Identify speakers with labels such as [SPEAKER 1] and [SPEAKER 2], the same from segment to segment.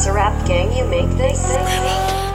[SPEAKER 1] It's a rap gang, you make this.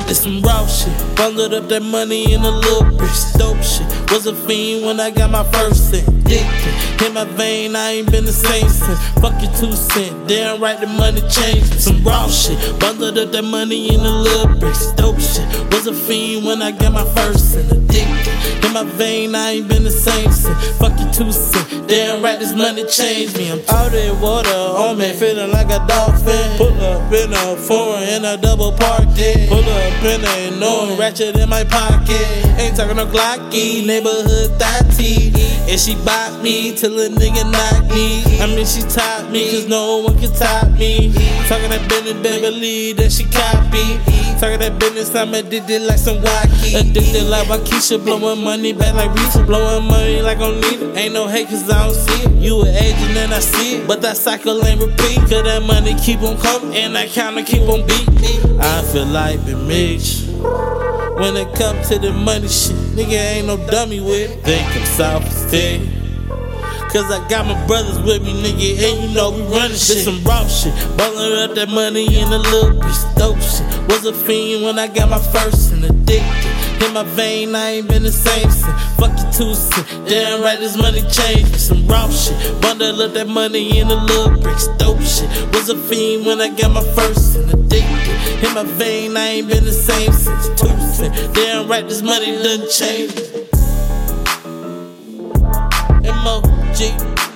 [SPEAKER 1] It's some raw shit. Bundled up that money in a little bitch. Dope shit. Was a fiend when I got my first cent. Addicted. In my vein, I ain't been the same since. Fuck your two cent. Damn right, the money changed. me. Some raw shit. Bundled up that money in a little bricks. Dope shit. Was a fiend when I got my first cent. Addicted. In my vein, I ain't been the same since. Fuck your two cent. Damn right, this money changed me. I'm out in water me, feeling like a dolphin. Pull up in a foreign in a double park. Pull up in a no ratchet in my pocket. Ain't talking no Glocky, neighborhood thotty. And she bought me till a nigga knock me. I mean, she taught me, cause no one can top me. Talking that business, Beverly, that she copy. Talking that business, I'm addicted like some wacky. Addicted like Waukesha, blowing money back like Reese. Blowing money like on need it. Ain't no hate, cause I don't see it. You an agent and I see it. But that cycle ain't repeat. Cause that money keep on coming, and that counter keep on beating. I feel like been mixed. When it come to the money shit, nigga ain't no dummy with it. Think I'm South State. Cause I got my brothers with me, nigga, and you know we running shit. This some raw shit. Ballin' up that money in a little bitch, dope shit. Was a fiend when I got my first and addicted. In my vein, I ain't been the same since. Fuck your two cent. Damn right, this money changed me. Some raw shit. Bundle up that money in a little bricks, dope shit. Was a fiend when I got my first and addicted. In my vein, I ain't been the same since two cent. Damn right, this money done changed. M.O.G.